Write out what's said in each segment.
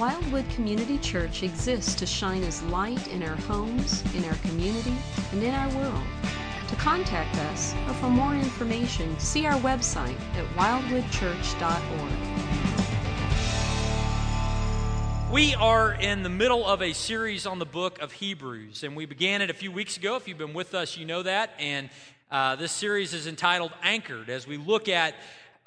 Wildwood Community Church exists to shine as light in our homes, in our community, and in our world. To contact us or for more information, see our website at wildwoodchurch.org. We are in the middle of a series on the book of Hebrews, and we began it a few weeks ago. If you've been with us, you know that. And uh, this series is entitled Anchored as we look at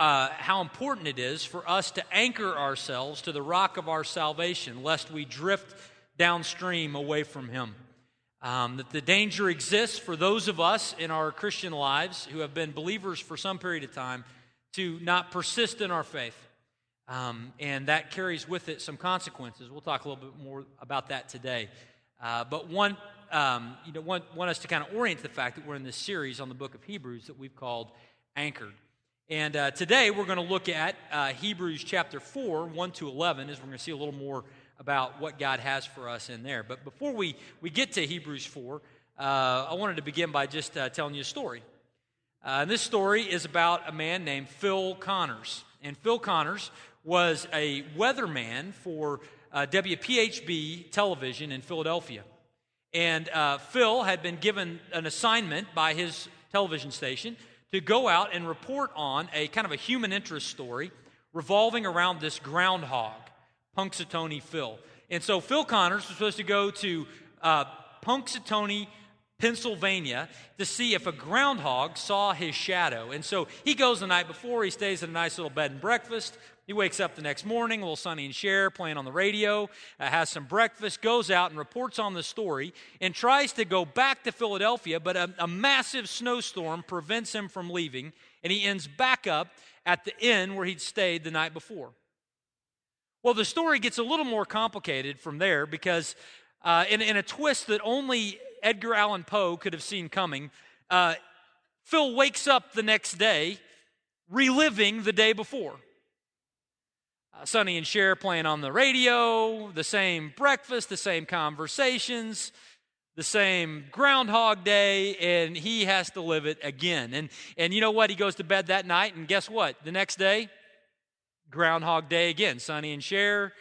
uh, how important it is for us to anchor ourselves to the rock of our salvation, lest we drift downstream away from Him. Um, that the danger exists for those of us in our Christian lives who have been believers for some period of time to not persist in our faith. Um, and that carries with it some consequences. We'll talk a little bit more about that today. Uh, but one, um, you know, want, want us to kind of orient the fact that we're in this series on the book of Hebrews that we've called Anchored. And uh, today we're going to look at uh, Hebrews chapter 4, 1 to 11, as we're going to see a little more about what God has for us in there. But before we, we get to Hebrews 4, uh, I wanted to begin by just uh, telling you a story. Uh, and this story is about a man named Phil Connors. And Phil Connors was a weatherman for uh, WPHB television in Philadelphia. And Phil had been given an assignment by his television station to go out and report on a kind of a human interest story revolving around this groundhog, Punxsutawney Phil. And so Phil Connors was supposed to go to uh, Punxsutawney, Pennsylvania, to see if a groundhog saw his shadow. And so he goes the night before, he stays at a nice little bed and breakfast, he wakes up the next morning, a little Sonny and Cher playing on the radio, uh, has some breakfast, goes out and reports on the story, and tries to go back to Philadelphia, but a, a massive snowstorm prevents him from leaving, and he ends back up at the inn where he'd stayed the night before. Well, the story gets a little more complicated from there because, uh, in, in, a twist that only Edgar Allan Poe could have seen coming, uh, Phil wakes up the next day reliving the day before. Uh, Sonny and Cher playing on the radio, the same breakfast, the same conversations, the same Groundhog Day, and he has to live it again. And, and you know what? He goes to bed that night, and guess what? The next day, Groundhog Day again. Sonny and Cher,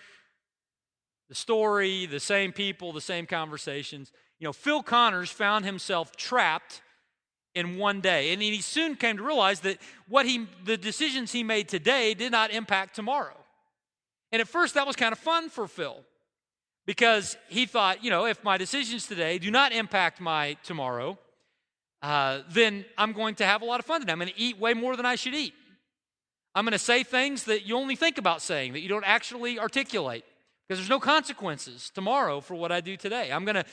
the story, the same people, the same conversations. You know, Phil Connors found himself trapped in one day. And he soon came to realize that what he, the decisions he made today did not impact tomorrow. And at first, that was kind of fun for Phil because he thought, you know, if my decisions today do not impact my tomorrow, uh, then I'm going to have a lot of fun today. I'm going to eat way more than I should eat. I'm going to say things that you only think about saying, that you don't actually articulate, because there's no consequences tomorrow for what I do today. I'm going to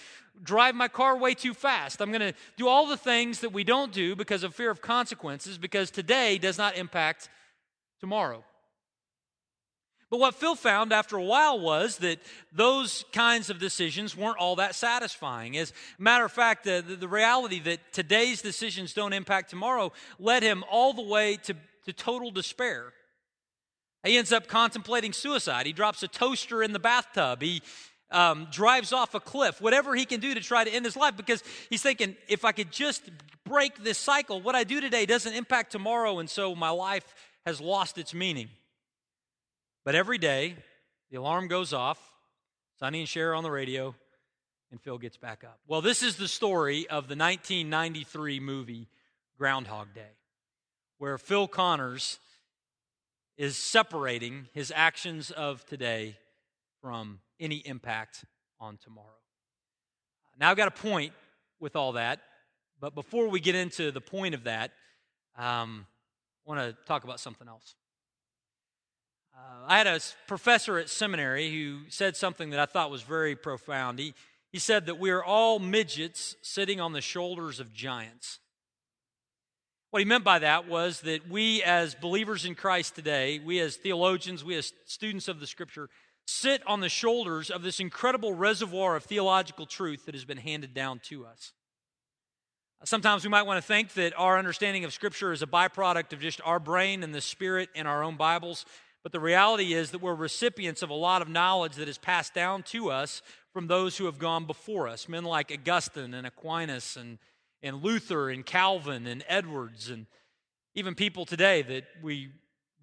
drive my car way too fast. I'm going to do all the things that we don't do because of fear of consequences, because today does not impact tomorrow. But what Phil found after a while was that those kinds of decisions weren't all that satisfying. As a matter of fact, the, the, the reality that today's decisions don't impact tomorrow led him all the way to, to total despair. He ends up contemplating suicide. He drops a toaster in the bathtub. He um, drives off a cliff, whatever he can do to try to end his life because he's thinking, if I could just break this cycle, what I do today doesn't impact tomorrow, and so my life has lost its meaning. But every day, the alarm goes off, Sonny and Cher on the radio, and Phil gets back up. Well, this is the story of the 1993 movie Groundhog Day, where Phil Connors is separating his actions of today from any impact on tomorrow. Now, I've got a point with all that, but before we get into the point of that, um, I want to talk about something else. Uh, I had a professor at seminary who said something that I thought was very profound. He, he said that we are all midgets sitting on the shoulders of giants. What he meant by that was that we, as believers in Christ today, we as theologians, we as students of the scripture, sit on the shoulders of this incredible reservoir of theological truth that has been handed down to us. Sometimes we might want to think that our understanding of Scripture is a byproduct of just our brain and the Spirit in our own Bibles. But the reality is that we're recipients of a lot of knowledge that is passed down to us from those who have gone before us, men like Augustine and Aquinas and, and Luther and Calvin and Edwards, and even people today that we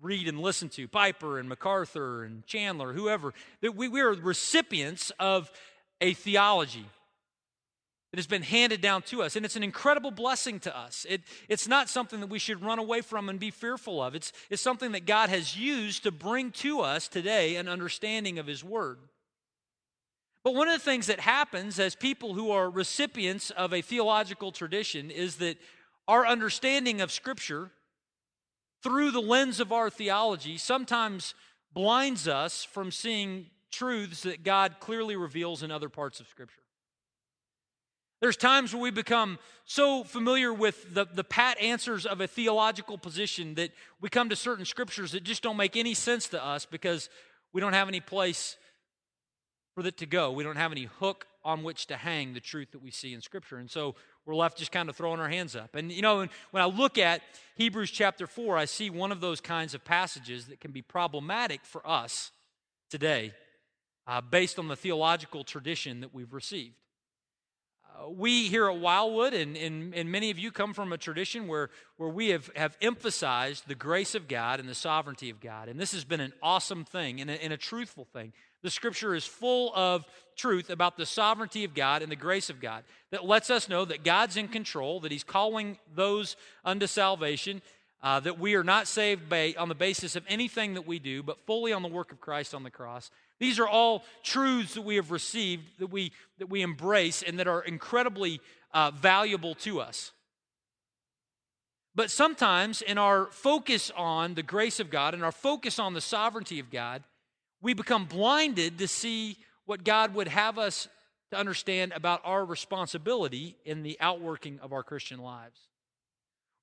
read and listen to, Piper and MacArthur and Chandler, whoever, that we, we are recipients of a theology that has been handed down to us. And it's an incredible blessing to us. It, it's not something that we should run away from and be fearful of. It's, it's something that God has used to bring to us today an understanding of His Word. But one of the things that happens as people who are recipients of a theological tradition is that our understanding of Scripture through the lens of our theology sometimes blinds us from seeing truths that God clearly reveals in other parts of Scripture. There's times where we become so familiar with the, the pat answers of a theological position that we come to certain scriptures that just don't make any sense to us because we don't have any place for it to go. We don't have any hook on which to hang the truth that we see in Scripture. And so we're left just kind of throwing our hands up. And, you know, when I look at Hebrews chapter 4, I see one of those kinds of passages that can be problematic for us today uh, based on the theological tradition that we've received. We here at Wildwood, and, and, and many of you come from a tradition where, where we have, have emphasized the grace of God and the sovereignty of God. And this has been an awesome thing and a, and a truthful thing. The scripture is full of truth about the sovereignty of God and the grace of God that lets us know that God's in control, that He's calling those unto salvation, uh, that we are not saved by, on the basis of anything that we do, but fully on the work of Christ on the cross, these are all truths that we have received, that we, that we embrace, and that are incredibly uh, valuable to us. But sometimes, in our focus on the grace of God and our focus on the sovereignty of God, we become blinded to see what God would have us to understand about our responsibility in the outworking of our Christian lives.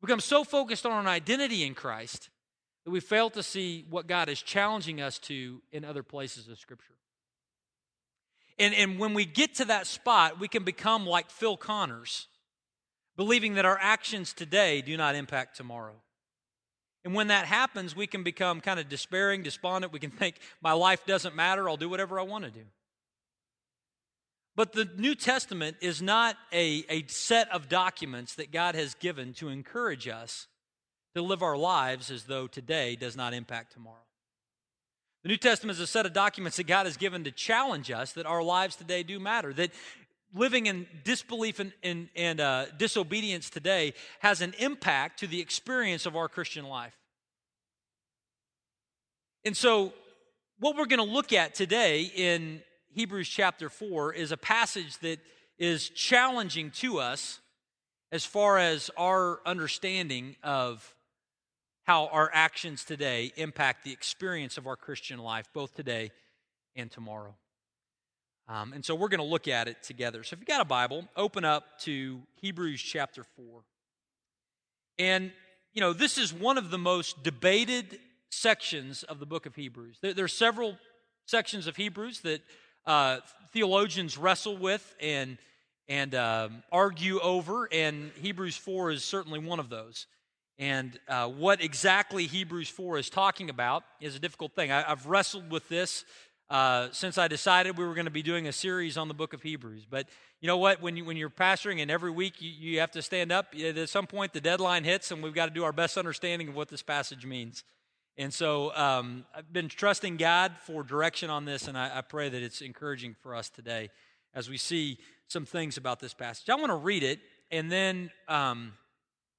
Become so focused on an identity in Christ that we fail to see what God is challenging us to in other places of Scripture. And, and when we get to that spot, we can become like Phil Connors, believing that our actions today do not impact tomorrow. And when that happens, we can become kind of despairing, despondent. We can think, my life doesn't matter, I'll do whatever I want to do. But the New Testament is not a, a set of documents that God has given to encourage us to live our lives as though today does not impact tomorrow. The New Testament is a set of documents that God has given to challenge us that our lives today do matter, that living in disbelief and, and, and uh, disobedience today has an impact to the experience of our Christian life. And so, what we're going to look at today in Hebrews chapter 4 is a passage that is challenging to us as far as our understanding of how our actions today impact the experience of our Christian life, both today and tomorrow. Um, and so we're going to look at it together. So if you've got a Bible, open up to Hebrews chapter 4. And, you know, this is one of the most debated sections of the book of Hebrews. There, there are several sections of Hebrews that uh, theologians wrestle with and, and um, argue over, and Hebrews 4 is certainly one of those. And uh, what exactly Hebrews 4 is talking about is a difficult thing. I, have wrestled with this uh, since I decided we were going to be doing a series on the book of Hebrews. But you know what? When, you, when you're pastoring and every week you, you have to stand up, at some point the deadline hits and we've got to do our best understanding of what this passage means. And so um, I've been trusting God for direction on this, and I, I pray that it's encouraging for us today as we see some things about this passage. I want to read it and then um,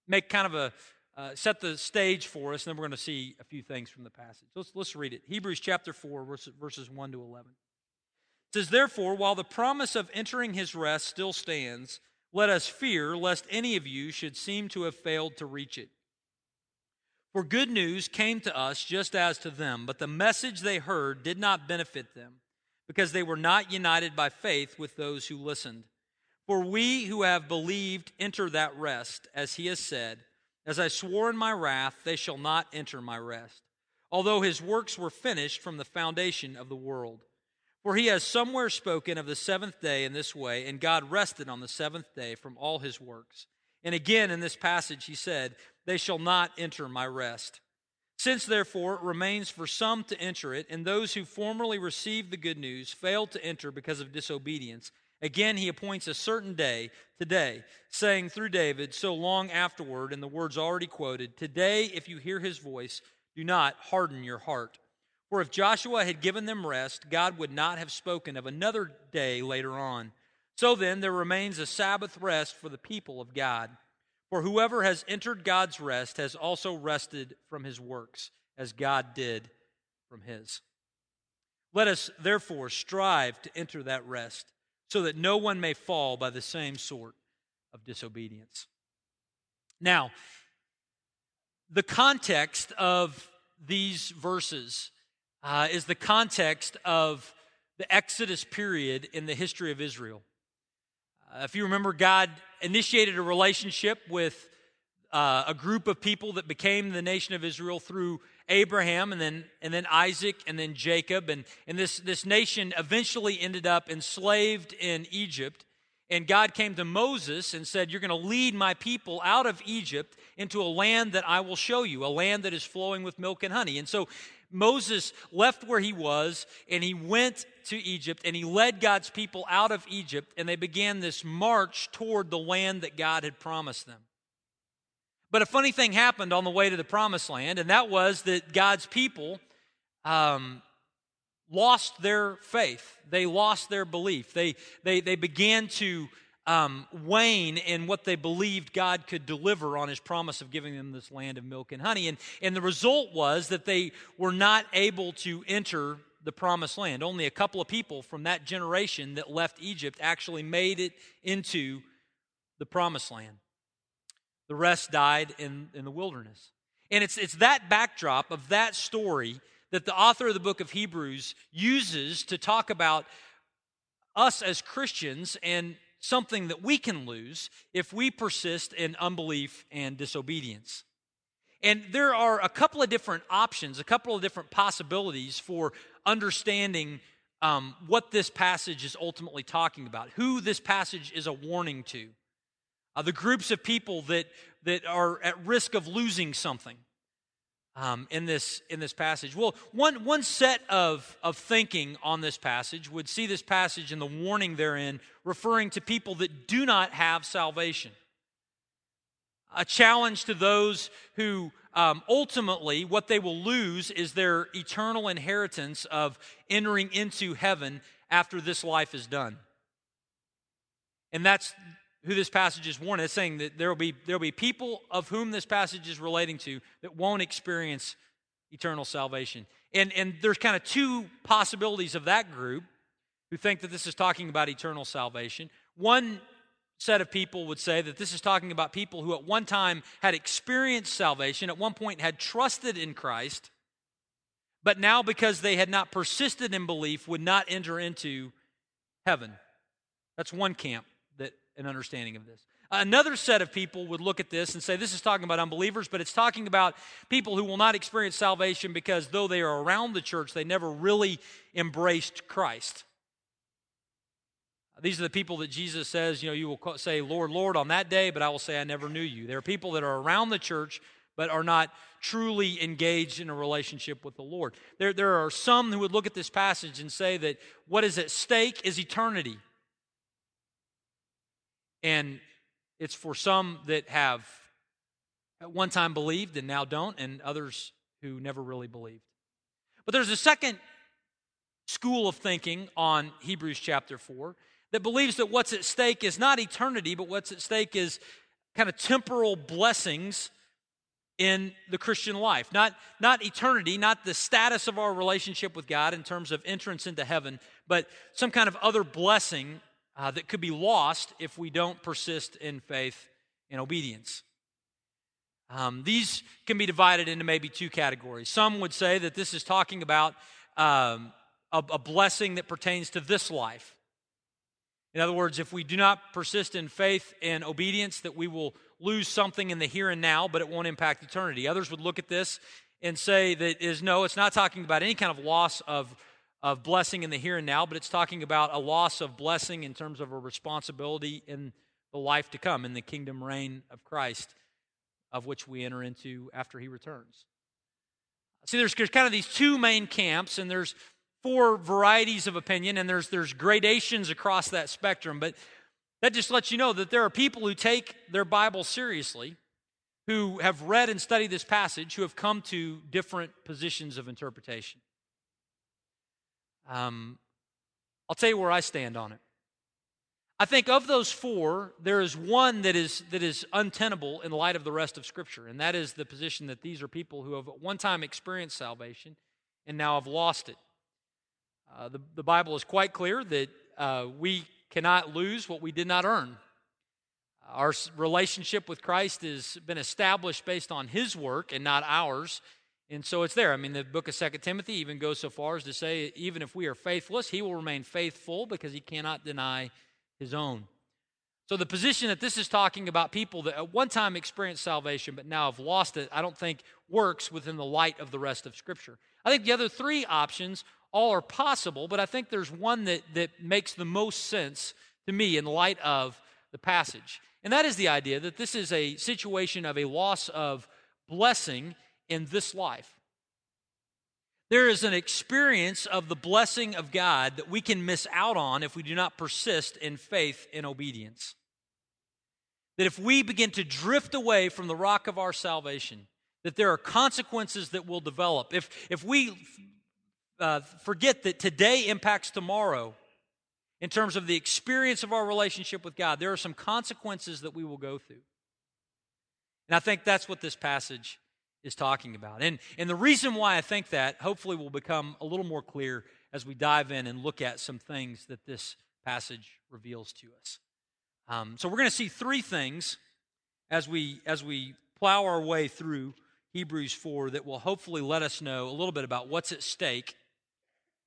make kind of a uh, set the stage for us, and then we're going to see a few things from the passage. Let's, let's read it. Hebrews chapter 4, verses, verses 1 to 11. It says, Therefore, while the promise of entering his rest still stands, let us fear lest any of you should seem to have failed to reach it. For good news came to us just as to them, but the message they heard did not benefit them, because they were not united by faith with those who listened. For we who have believed enter that rest, as he has said, as I swore in my wrath, they shall not enter my rest, although his works were finished from the foundation of the world. For he has somewhere spoken of the seventh day in this way, and God rested on the seventh day from all his works. And again in this passage he said, They shall not enter my rest. Since therefore it remains for some to enter it, and those who formerly received the good news failed to enter because of disobedience, Again, he appoints a certain day, today, saying through David so long afterward, in the words already quoted, Today, if you hear his voice, do not harden your heart. For if Joshua had given them rest, God would not have spoken of another day later on. So then, there remains a Sabbath rest for the people of God. For whoever has entered God's rest has also rested from his works, as God did from his. Let us therefore strive to enter that rest, so that no one may fall by the same sort of disobedience. Now, the context of these verses uh, is the context of the Exodus period in the history of Israel. Uh, if you remember, God initiated a relationship with uh, a group of people that became the nation of Israel through Abraham and then, and then Isaac and then Jacob. And, and this, this nation eventually ended up enslaved in Egypt. And God came to Moses and said, You're going to lead my people out of Egypt into a land that I will show you, a land that is flowing with milk and honey. And so Moses left where he was and he went to Egypt and he led God's people out of Egypt and they began this march toward the land that God had promised them. But a funny thing happened on the way to the promised land, and that was that God's people um, lost their faith. They lost their belief. They, they, they began to um, wane in what they believed God could deliver on his promise of giving them this land of milk and honey. And, and the result was that they were not able to enter the promised land. Only a couple of people from that generation that left Egypt actually made it into the promised land. The rest died in, in the wilderness. And it's, it's that backdrop of that story that the author of the book of Hebrews uses to talk about us as Christians and something that we can lose if we persist in unbelief and disobedience. And there are a couple of different options, a couple of different possibilities for understanding um, what this passage is ultimately talking about, who this passage is a warning to, uh, the groups of people that, that are at risk of losing something um, in, this, in this passage? Well, one, one set of, of thinking on this passage would see this passage and the warning therein referring to people that do not have salvation. A challenge to those who um, ultimately what they will lose is their eternal inheritance of entering into heaven after this life is done. And that's who this passage is warning. It's saying that there will be there will be people of whom this passage is relating to that won't experience eternal salvation. And and there's kind of two possibilities of that group who think that this is talking about eternal salvation. One set of people would say that this is talking about people who at one time had experienced salvation, at one point had trusted in Christ, but now because they had not persisted in belief would not enter into heaven. That's one camp an understanding of this. Another set of people would look at this and say, this is talking about unbelievers, but it's talking about people who will not experience salvation because though they are around the church, they never really embraced Christ. These are the people that Jesus says, you know, you will say, Lord, Lord, on that day, but I will say, I never knew you. There are people that are around the church, but are not truly engaged in a relationship with the Lord. There, there are some who would look at this passage and say that what is at stake is eternity. And it's for some that have at one time believed and now don't, and others who never really believed. But there's a second school of thinking on Hebrews chapter 4 that believes that what's at stake is not eternity, but what's at stake is kind of temporal blessings in the Christian life. Not, not eternity, not the status of our relationship with God in terms of entrance into heaven, but some kind of other blessing uh, that could be lost if we don't persist in faith and obedience. Um, these can be divided into maybe two categories. Some would say that this is talking about um, a, a blessing that pertains to this life. In other words, if we do not persist in faith and obedience, that we will lose something in the here and now, but it won't impact eternity. Others would look at this and say that is no, it's not talking about any kind of loss of of blessing in the here and now, but it's talking about a loss of blessing in terms of a responsibility in the life to come, in the kingdom reign of Christ, of which we enter into after he returns. See, there's, there's kind of these two main camps, and there's four varieties of opinion, and there's, there's gradations across that spectrum, but that just lets you know that there are people who take their Bible seriously, who have read and studied this passage who have come to different positions of interpretation. Um, I'll tell you where I stand on it. I think of those four, there is one that is, that is untenable in light of the rest of Scripture, and that is the position that these are people who have at one time experienced salvation and now have lost it. Uh, the, the Bible is quite clear that uh, we cannot lose what we did not earn. Our relationship with Christ has been established based on His work and not ours. And so it's there. I mean, the book of Second Timothy even goes so far as to say, even if we are faithless, He will remain faithful because He cannot deny His own. So the position that this is talking about people that at one time experienced salvation but now have lost it, I don't think works within the light of the rest of Scripture. I think the other three options all are possible, but I think there's one that, that makes the most sense to me in light of the passage. And that is the idea that this is a situation of a loss of blessing in this life. There is an experience of the blessing of God that we can miss out on if we do not persist in faith and obedience. That if we begin to drift away from the rock of our salvation, that there are consequences that will develop. If, if we uh, forget that today impacts tomorrow, in terms of the experience of our relationship with God, there are some consequences that we will go through. And I think that's what this passage is talking about. And, and the reason why I think that hopefully will become a little more clear as we dive in and look at some things that this passage reveals to us. Um, so we're going to see three things as we as we plow our way through Hebrews 4 that will hopefully let us know a little bit about what's at stake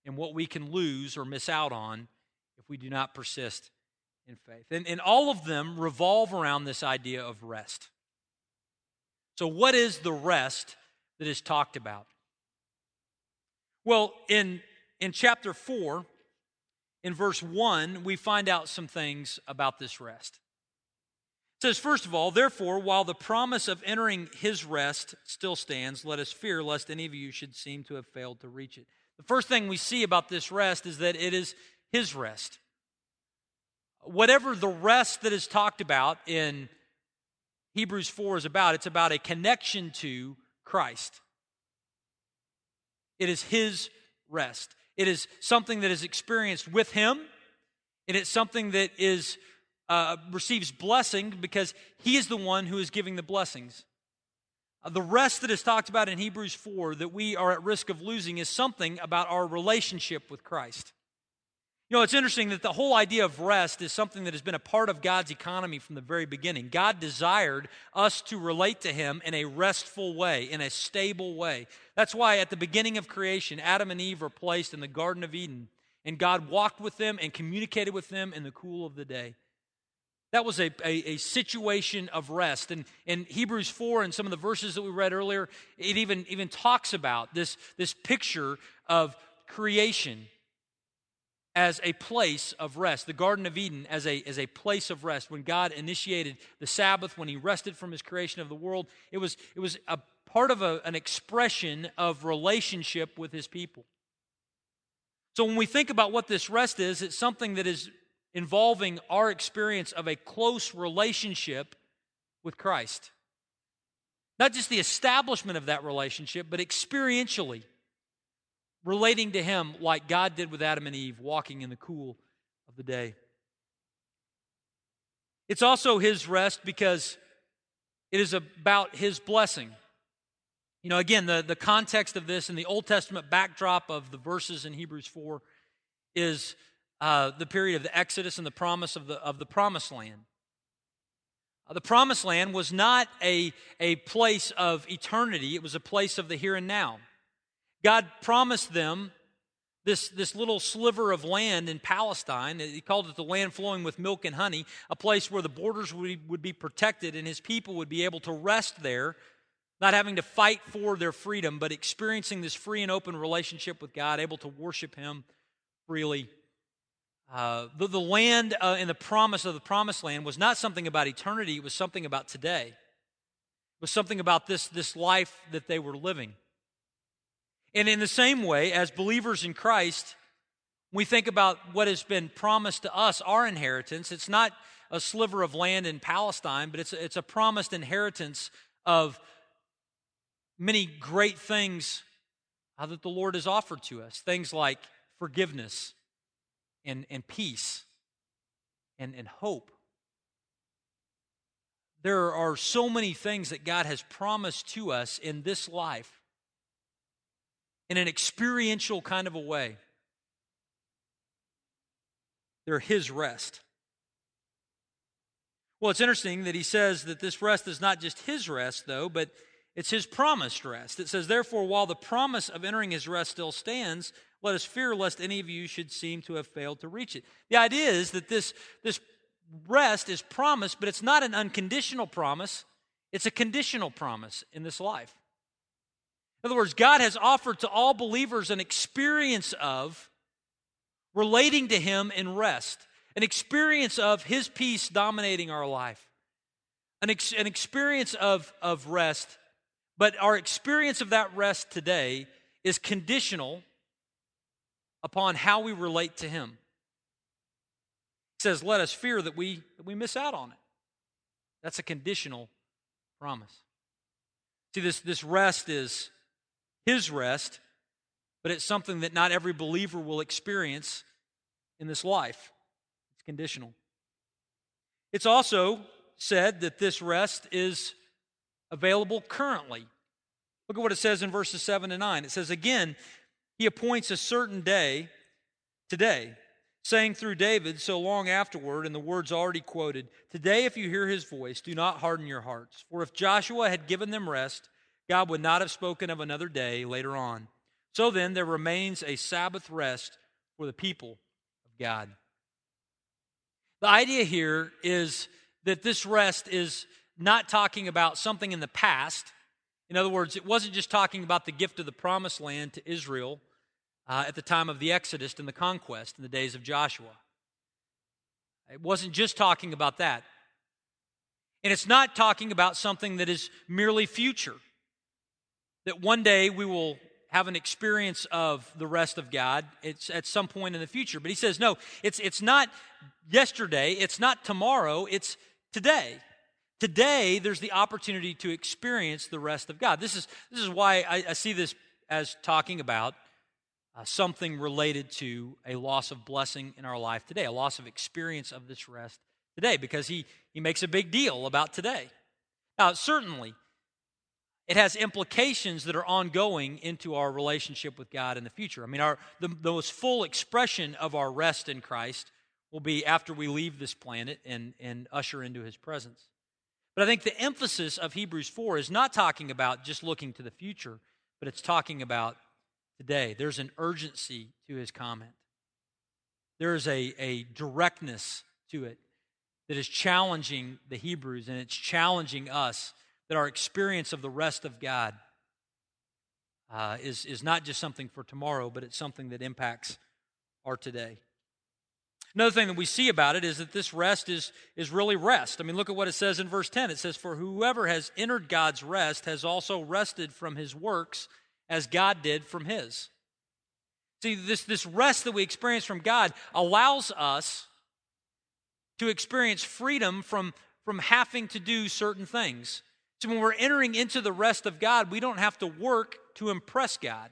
and what we can lose or miss out on if we do not persist in faith. And, and all of them revolve around this idea of rest. So, what is the rest that is talked about? Well, in, in chapter 4, in verse 1, we find out some things about this rest. It says, first of all, therefore, while the promise of entering his rest still stands, let us fear lest any of you should seem to have failed to reach it. The first thing we see about this rest is that it is his rest. Whatever the rest that is talked about in Hebrews 4 is about, it's about a connection to Christ. It is his rest. It is something that is experienced with him, and it's something that is uh, receives blessing because he is the one who is giving the blessings. Uh, the rest that is talked about in Hebrews 4 that we are at risk of losing is something about our relationship with Christ. You know, it's interesting that the whole idea of rest is something that has been a part of God's economy from the very beginning. God desired us to relate to Him in a restful way, in a stable way. That's why at the beginning of creation, Adam and Eve were placed in the Garden of Eden, and God walked with them and communicated with them in the cool of the day. That was a, a, a, situation of rest. And in Hebrews 4 and some of the verses that we read earlier, it even, even talks about this, this picture of creation as a place of rest, the Garden of Eden as a, as a place of rest. When God initiated the Sabbath, when He rested from His creation of the world, it was, it was a part of a, an expression of relationship with His people. So when we think about what this rest is, it's something that is involving our experience of a close relationship with Christ. Not just the establishment of that relationship, but experientially relating to Him like God did with Adam and Eve, walking in the cool of the day. It's also His rest because it is about His blessing. You know, again, the, the context of this and the Old Testament backdrop of the verses in Hebrews 4 is uh, the period of the Exodus and the promise of the, of the promised land. Uh, the promised land was not a, a place of eternity, it was a place of the here and now. God promised them this, this little sliver of land in Palestine. He called it the land flowing with milk and honey, a place where the borders would, would be protected and his people would be able to rest there, not having to fight for their freedom, but experiencing this free and open relationship with God, able to worship him freely. Uh, the, the land uh, and the promise of the promised land was not something about eternity, it was something about today. It was something about this, this life that they were living. And in the same way, as believers in Christ, we think about what has been promised to us, our inheritance. It's not a sliver of land in Palestine, but it's a, it's a promised inheritance of many great things uh, that the Lord has offered to us. Things like forgiveness and, and peace and, and hope. There are so many things that God has promised to us in this life in an experiential kind of a way. They're His rest. Well, it's interesting that he says that this rest is not just his rest, though, but it's his promised rest. It says, Therefore, while the promise of entering his rest still stands, let us fear lest any of you should seem to have failed to reach it. The idea is that this, this rest is promised, but it's not an unconditional promise, it's a conditional promise in this life. In other words, God has offered to all believers an experience of relating to Him in rest, an experience of His peace dominating our life, an, ex- an experience of, of rest but our experience of that rest today is conditional upon how we relate to Him. He says, Let us fear that we, that we miss out on it. That's a conditional promise. See, this, this rest is His rest, but it's something that not every believer will experience in this life. It's conditional. It's also said that this rest is available currently. Look at what it says in verses 7 to 9. It says, Again, he appoints a certain day today, saying through David so long afterward, in the words already quoted, Today, if you hear his voice, do not harden your hearts. For if Joshua had given them rest, God would not have spoken of another day later on. So then, there remains a Sabbath rest for the people of God. The idea here is that this rest is not talking about something in the past. In other words, it wasn't just talking about the gift of the promised land to Israel uh, at the time of the Exodus and the conquest in the days of Joshua. It wasn't just talking about that. And it's not talking about something that is merely future, that one day we will have an experience of the rest of God. It's at some point in the future. But he says, no, it's, it's not yesterday, it's not tomorrow, it's today. Today, there's the opportunity to experience the rest of God. This is, this is why I, I see this as talking about uh, something related to a loss of blessing in our life today, a loss of experience of this rest today, because he, he makes a big deal about today. Now, certainly, it has implications that are ongoing into our relationship with God in the future. I mean, our, the, the most full expression of our rest in Christ will be after we leave this planet and, and usher into his presence. But I think the emphasis of Hebrews 4 is not talking about just looking to the future, but it's talking about today. There's an urgency to his comment, there is a, a directness to it that is challenging the Hebrews and it's challenging us that our experience of the rest of God uh, is, is not just something for tomorrow, but it's something that impacts our today. Another thing that we see about it is that this rest is, is really rest. I mean, look at what it says in verse 10. It says, For whoever has entered God's rest has also rested from his works as God did from his. See, this, this rest that we experience from God allows us to experience freedom from, from having to do certain things. So when we're entering into the rest of God, we don't have to work to impress God.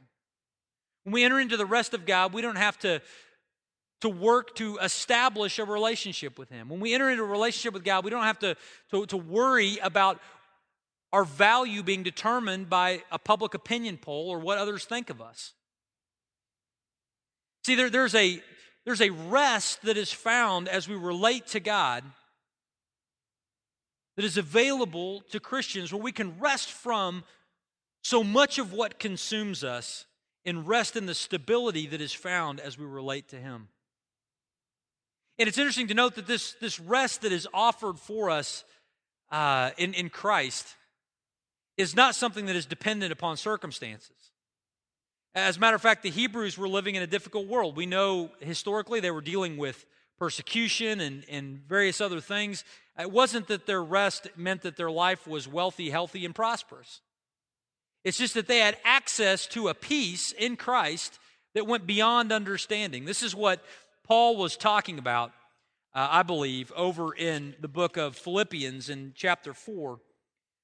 When we enter into the rest of God, we don't have to, to work to establish a relationship with Him. When we enter into a relationship with God, we don't have to, to, to worry about our value being determined by a public opinion poll or what others think of us. See, there, there's, a, there's a rest that is found as we relate to God that is available to Christians where we can rest from so much of what consumes us and rest in the stability that is found as we relate to Him. And it's interesting to note that this, this rest that is offered for us uh, in, in Christ is not something that is dependent upon circumstances. As a matter of fact, the Hebrews were living in a difficult world. We know historically they were dealing with persecution and, and various other things. It wasn't that their rest meant that their life was wealthy, healthy, and prosperous. It's just that they had access to a peace in Christ that went beyond understanding. This is what Paul was talking about, uh, I believe, over in the book of Philippians in chapter 4,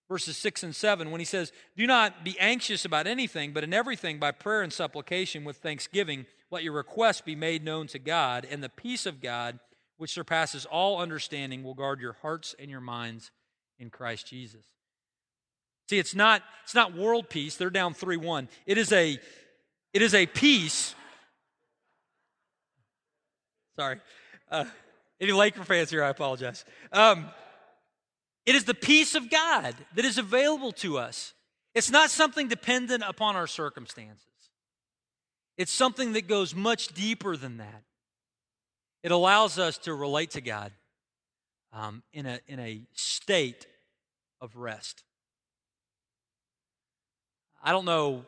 verses 6 and 7, when he says, Do not be anxious about anything, but in everything by prayer and supplication with thanksgiving, let your requests be made known to God, and the peace of God, which surpasses all understanding, will guard your hearts and your minds in Christ Jesus. See, it's not, it's not world peace. They're down 3 1. It is a, it is a peace. Sorry. Uh, any Laker fans here, I apologize. Um, it is the peace of God that is available to us. It's not something dependent upon our circumstances, it's something that goes much deeper than that. It allows us to relate to God um, in, a, in a state of rest. I don't know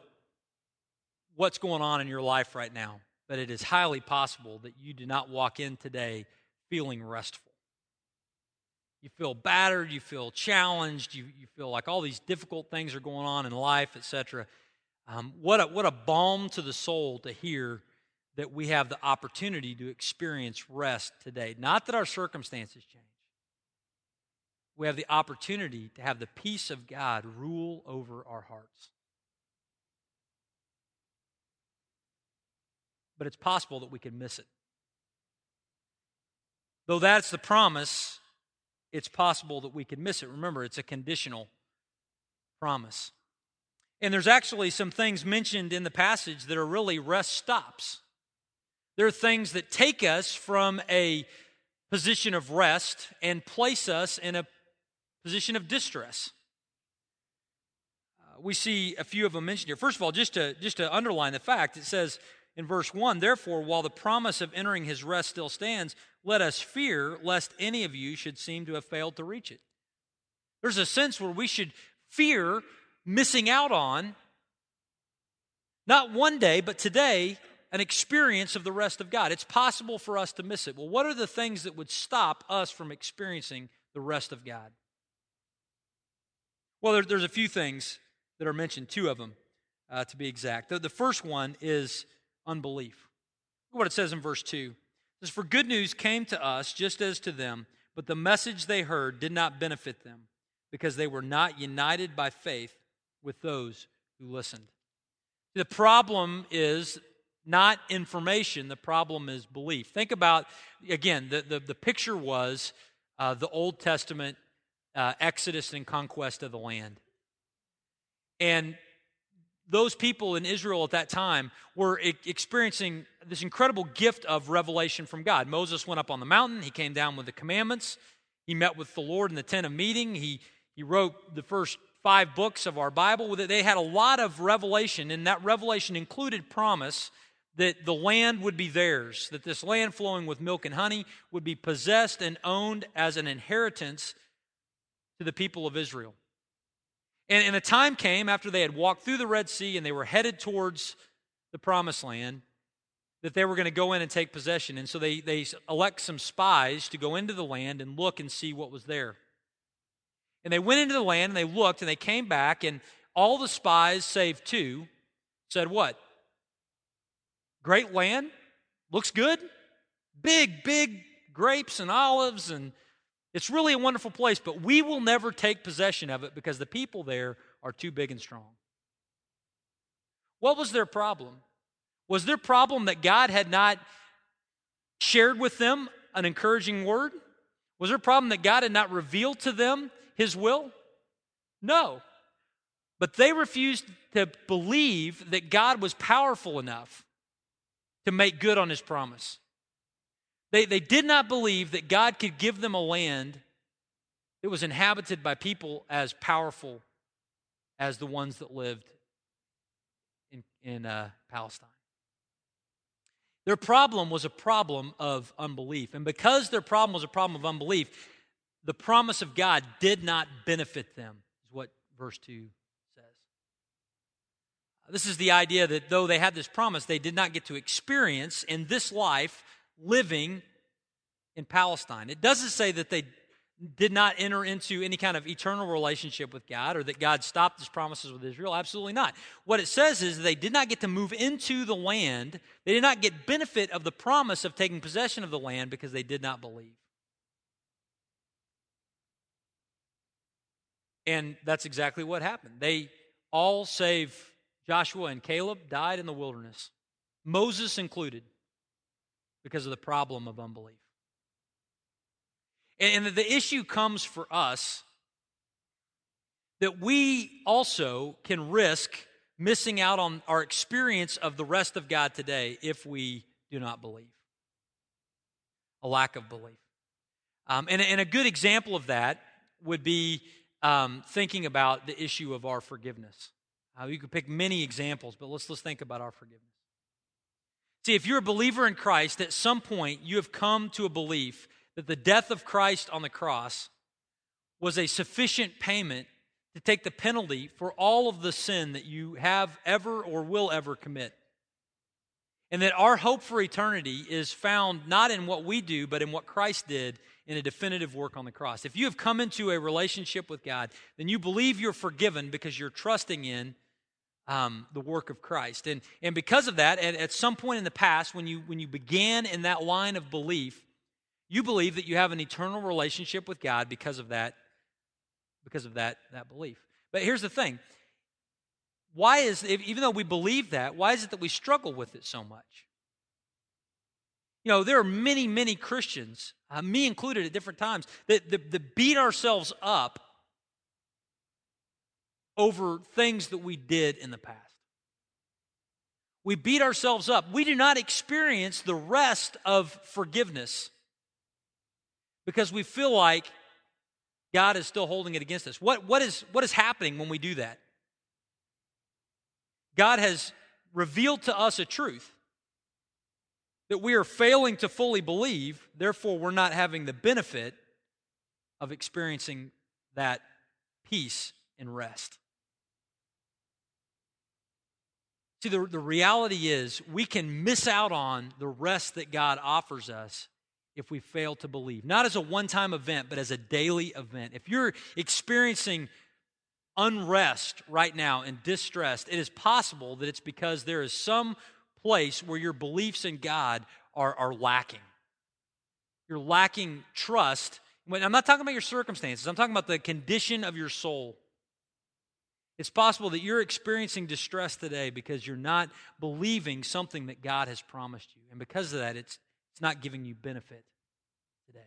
what's going on in your life right now, but it is highly possible that you do not walk in today feeling restful. You feel battered, you feel challenged, you, you feel like all these difficult things are going on in life, etc. Um, what, a, what a balm to the soul to hear that we have the opportunity to experience rest today. Not that our circumstances change, we have the opportunity to have the peace of God rule over our hearts. But it's possible that we can miss it. Though that's the promise, it's possible that we could miss it. Remember, it's a conditional promise. And there's actually some things mentioned in the passage that are really rest stops. There are things that take us from a position of rest and place us in a position of distress. Uh, we see a few of them mentioned here. First of all, just to, just to underline the fact, it says in verse 1 Therefore, while the promise of entering his rest still stands, let us fear lest any of you should seem to have failed to reach it. There's a sense where we should fear missing out on, not one day, but today, an experience of the rest of God. It's possible for us to miss it. Well, what are the things that would stop us from experiencing the rest of God? Well, there, there's a few things that are mentioned, two of them uh, to be exact. The, the first one is unbelief. Look what it says in verse 2. It says, For good news came to us just as to them, but the message they heard did not benefit them because they were not united by faith with those who listened. The problem is not information, the problem is belief. Think about, again, the, the, the picture was uh, the Old Testament uh, exodus and conquest of the land. And those people in Israel at that time were experiencing this incredible gift of revelation from God. Moses went up on the mountain, he came down with the commandments, he met with the Lord in the tent of meeting, he, he wrote the first five books of our Bible. They had a lot of revelation, and that revelation included promise that the land would be theirs, that this land flowing with milk and honey would be possessed and owned as an inheritance to the people of Israel. And, and a time came after they had walked through the Red Sea and they were headed towards the promised land that they were going to go in and take possession. And so they, they elect some spies to go into the land and look and see what was there. And they went into the land and they looked and they came back, and all the spies, save two, said, What? Great land? Looks good? Big, big grapes and olives and it's really a wonderful place, but we will never take possession of it because the people there are too big and strong. What was their problem? Was their problem that God had not shared with them an encouraging word? Was their problem that God had not revealed to them his will? No. But they refused to believe that God was powerful enough to make good on his promise. They, they did not believe that God could give them a land that was inhabited by people as powerful as the ones that lived in, in uh, Palestine. Their problem was a problem of unbelief. And because their problem was a problem of unbelief, the promise of God did not benefit them, is what verse 2 says. This is the idea that though they had this promise, they did not get to experience in this life living in Palestine. It doesn't say that they did not enter into any kind of eternal relationship with God or that God stopped his promises with Israel. Absolutely not. What it says is they did not get to move into the land. They did not get benefit of the promise of taking possession of the land because they did not believe. And that's exactly what happened. They all, save Joshua and Caleb, died in the wilderness, Moses included, because of the problem of unbelief. And the issue comes for us that we also can risk missing out on our experience of the rest of God today if we do not believe. A lack of belief. Um, and, and, a good example of that would be um, thinking about the issue of our forgiveness. Uh, you could pick many examples, but let's, let's think about our forgiveness. See, if you're a believer in Christ, at some point you have come to a belief that the death of Christ on the cross was a sufficient payment to take the penalty for all of the sin that you have ever or will ever commit. And that our hope for eternity is found not in what we do, but in what Christ did in a definitive work on the cross. If you have come into a relationship with God, then you believe you're forgiven because you're trusting in um, the work of Christ. And, and because of that, at, at some point in the past, when you, when you began in that line of belief, you believe that you have an eternal relationship with God because of that because of that, that belief. But here's the thing why is, even though we believe that, why is it that we struggle with it so much? You know, there are many, many Christians, uh, me included at different times, that, that, that beat ourselves up over things that we did in the past. We beat ourselves up. We do not experience the rest of forgiveness because we feel like God is still holding it against us. What, what, is, what is happening when we do that? God has revealed to us a truth that we are failing to fully believe, therefore, we're not having the benefit of experiencing that peace and rest. See, the, the reality is we can miss out on the rest that God offers us if we fail to believe. Not as a one time event, but as a daily event. If you're experiencing unrest right now and distress, it is possible that it's because there is some place where your beliefs in God are, are lacking. You're lacking trust. I'm not talking about your circumstances, I'm talking about the condition of your soul. It's possible that you're experiencing distress today because you're not believing something that God has promised you. And because of that, it's it's not giving you benefit today.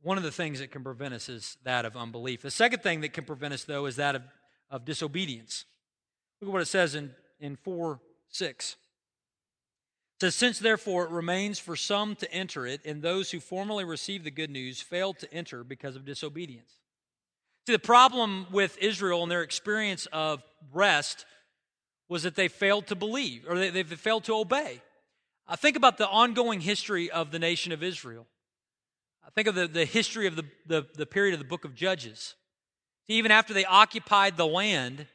One of the things that can prevent us is that of unbelief. The second thing that can prevent us, though, is that of, of disobedience. Look at what it says in, in 4 6. It says, Since therefore it remains for some to enter it, and those who formerly received the good news failed to enter because of disobedience. See, the problem with Israel and their experience of rest was that they failed to believe, or they, they failed to obey. I think about the ongoing history of the nation of Israel. I think of the, the history of the, the, the period of the book of Judges. Even after they occupied the land,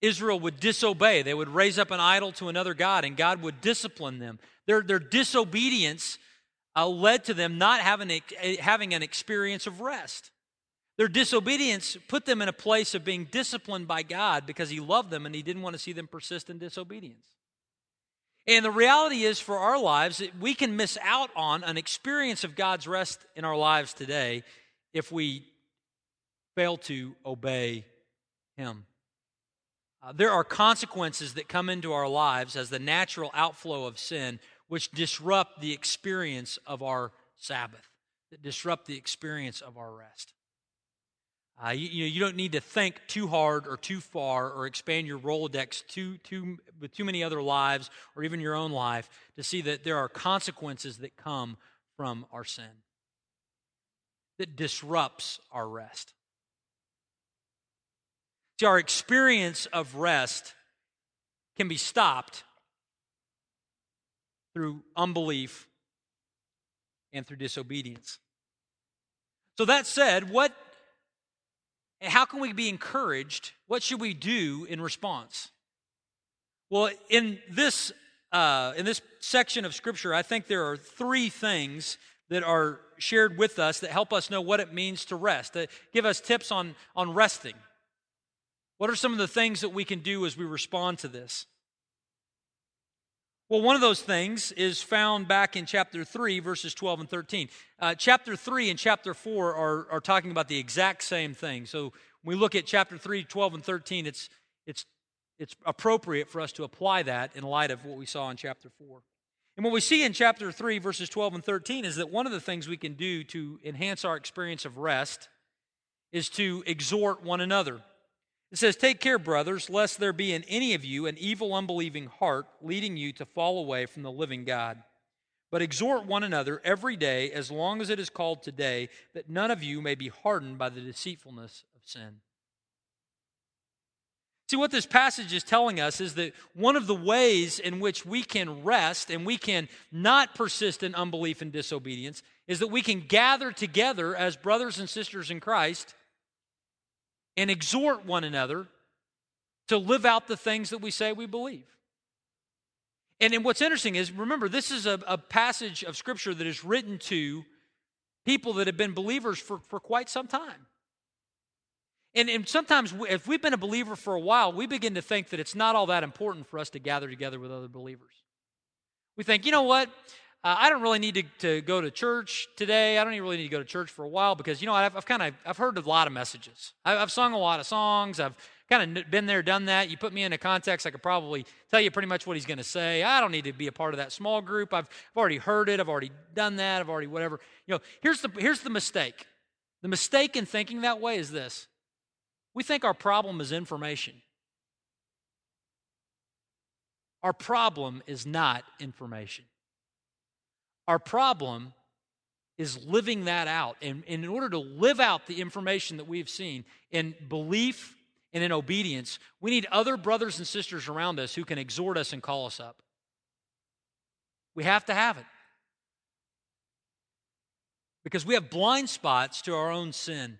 Israel would disobey. They would raise up an idol to another God, and God would discipline them. Their, their disobedience uh, led to them not having, a, having an experience of rest. Their disobedience put them in a place of being disciplined by God because He loved them and He didn't want to see them persist in disobedience. And the reality is, for our lives, we can miss out on an experience of God's rest in our lives today if we fail to obey Him. Uh, there are consequences that come into our lives as the natural outflow of sin, which disrupt the experience of our Sabbath, that disrupt the experience of our rest. Uh, you, you, know, you don't need to think too hard or too far or expand your Rolodex too, too, with too many other lives or even your own life to see that there are consequences that come from our sin that disrupts our rest. See, our experience of rest can be stopped through unbelief and through disobedience. So, that said, what how can we be encouraged? What should we do in response? Well, in this uh, in this section of Scripture, I think there are three things that are shared with us that help us know what it means to rest. That give us tips on on resting. What are some of the things that we can do as we respond to this? Well, one of those things is found back in chapter 3, verses 12 and 13. Uh, chapter 3 and chapter 4 are, are talking about the exact same thing. So when we look at chapter 3, 12, and 13, it's, it's, it's appropriate for us to apply that in light of what we saw in chapter 4. And what we see in chapter 3, verses 12 and 13, is that one of the things we can do to enhance our experience of rest is to exhort one another. It says, Take care, brothers, lest there be in any of you an evil, unbelieving heart leading you to fall away from the living God. But exhort one another every day, as long as it is called today, that none of you may be hardened by the deceitfulness of sin. See, what this passage is telling us is that one of the ways in which we can rest and we can not persist in unbelief and disobedience is that we can gather together as brothers and sisters in Christ and exhort one another to live out the things that we say we believe. And, what's interesting is, remember, this is a, a passage of Scripture that is written to people that have been believers for, for quite some time. And, and sometimes, if we've been a believer for a while, we begin to think that it's not all that important for us to gather together with other believers. We think, you know what? Uh, I don't really need to, to go to church today. I don't even really need to go to church for a while because, you know, I've, I've kind of I've heard a lot of messages. I, I've sung a lot of songs. I've kind of been there, done that. You put me in a context, I could probably tell you pretty much what he's going to say. I don't need to be a part of that small group. I've, I've already heard it. I've already done that. I've already whatever. You know, here's the here's the mistake. The mistake in thinking that way is this: we think our problem is information. Our problem is not information. Our problem is living that out. And, and in order to live out the information that we've seen in belief and in obedience, we need other brothers and sisters around us who can exhort us and call us up. We have to have it. Because we have blind spots to our own sin.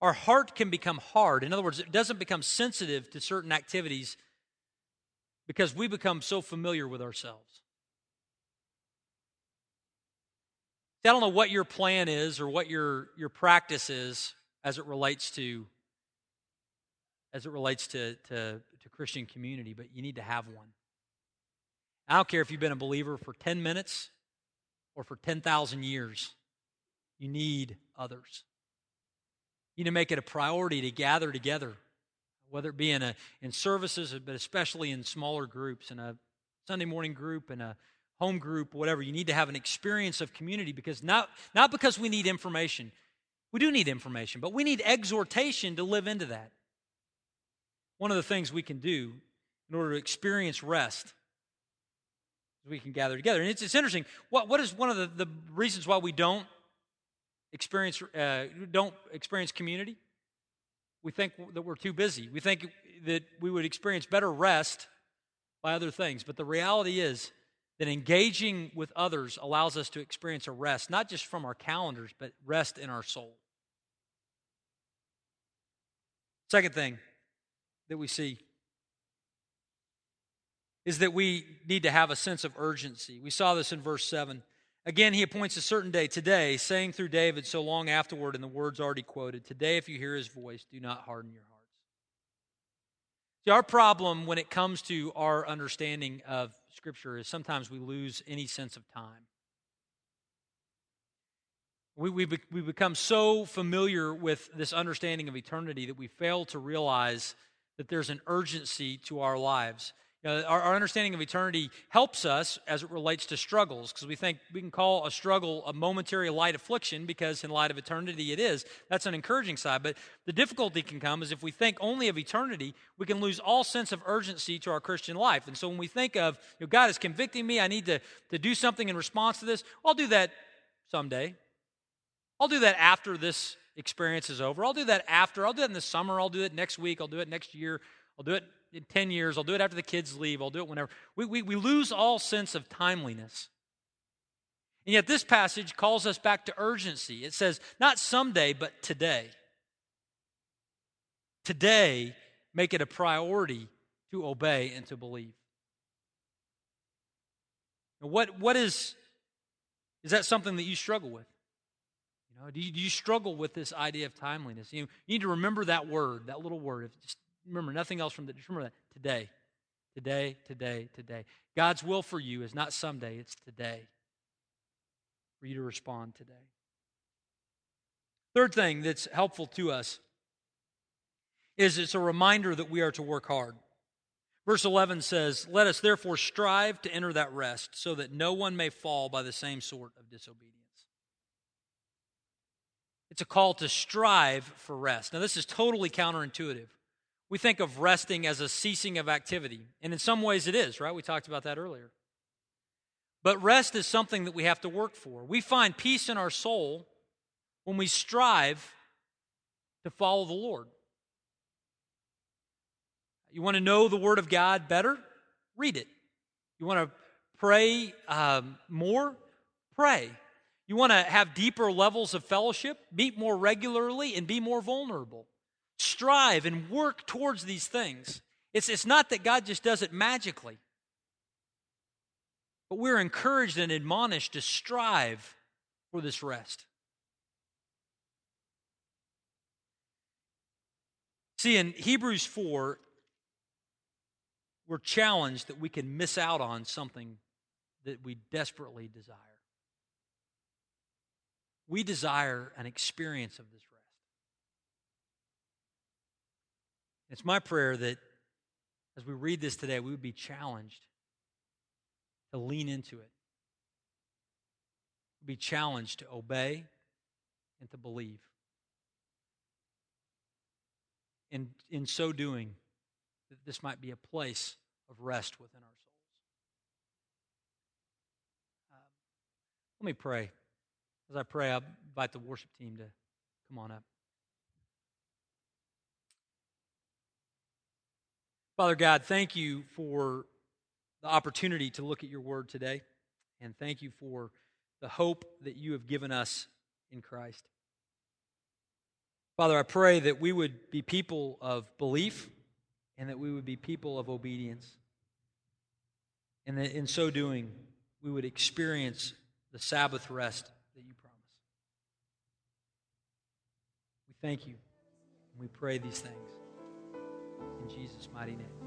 Our heart can become hard. In other words, it doesn't become sensitive to certain activities because we become so familiar with ourselves. See, I don't know what your plan is or what your, your practice is as it relates to as it relates to, to, to Christian community, but you need to have one. I don't care if you've been a believer for 10 minutes or for 10,000 years. You need others. You need to make it a priority to gather together, whether it be in, a, in services, but especially in smaller groups, in a Sunday morning group, in a home group, whatever. You need to have an experience of community because not, not because we need information. We do need information, but we need exhortation to live into that. One of the things we can do in order to experience rest we can gather together. And it's, it's interesting. What, what is one of the, the reasons why we don't experience, uh, don't experience community? We think that we're too busy. We think that we would experience better rest by other things. But the reality is, that engaging with others allows us to experience a rest, not just from our calendars, but rest in our soul. Second thing that we see is that we need to have a sense of urgency. We saw this in verse 7. Again, he appoints a certain day, today, saying through David so long afterward in the words already quoted, Today, if you hear his voice, do not harden your hearts. See, our problem when it comes to our understanding of Scripture is sometimes we lose any sense of time. We, we, be, we become so familiar with this understanding of eternity that we fail to realize that there's an urgency to our lives. You know, our, our, understanding of eternity helps us as it relates to struggles because we think we can call a struggle a momentary light affliction because, in light of eternity, it is. That's an encouraging side. But the difficulty can come is if we think only of eternity, we can lose all sense of urgency to our Christian life. And so when we think of, you know, God is convicting me, I need to, to do something in response to this, I'll do that someday. I'll do that after this experience is over. I'll do that after. I'll do it in the summer. I'll do it next week. I'll do it next year. I'll do it in 10 years. I'll do it after the kids leave. I'll do it whenever. We, we, we lose all sense of timeliness. And yet, this passage calls us back to urgency. It says, not someday, but today. Today, make it a priority to obey and to believe. What, what is, is that something that you struggle with? You know, do you, do you struggle with this idea of timeliness? You, you need to remember that word, that little word. Just remember nothing else from that. Just remember that today. Today, today, today. God's will for you is not someday, it's today. For you to respond today. Third thing that's helpful to us is it's a reminder that we are to work hard. Verse 11 says, Let us therefore strive to enter that rest, so that no one may fall by the same sort of disobedience. It's a call to strive for rest. Now, this is totally counterintuitive. We think of resting as a ceasing of activity, and in some ways it is, right? We talked about that earlier. But rest is something that we have to work for. We find peace in our soul when we strive to follow the Lord. You want to know the Word of God better? Read it. You want to pray um, more? Pray. You want to have deeper levels of fellowship? Meet more regularly and be more vulnerable. Strive and work towards these things. It's, it's not that God just does it magically, but we're encouraged and admonished to strive for this rest. See, in Hebrews 4, we're challenged that we can miss out on something that we desperately desire. We desire an experience of this rest. It's my prayer that as we read this today, we would be challenged to lean into it, be challenged to obey and to believe. In, in so doing, that this might be a place of rest within our souls. Um, let me pray. As I pray, I invite the worship team to come on up. Father God, thank you for the opportunity to look at your word today. And thank you for the hope that you have given us in Christ. Father, I pray that we would be people of belief and that we would be people of obedience. And that in so doing, we would experience the Sabbath rest that you promise. We thank you. And we pray these things. Jesus' mighty name.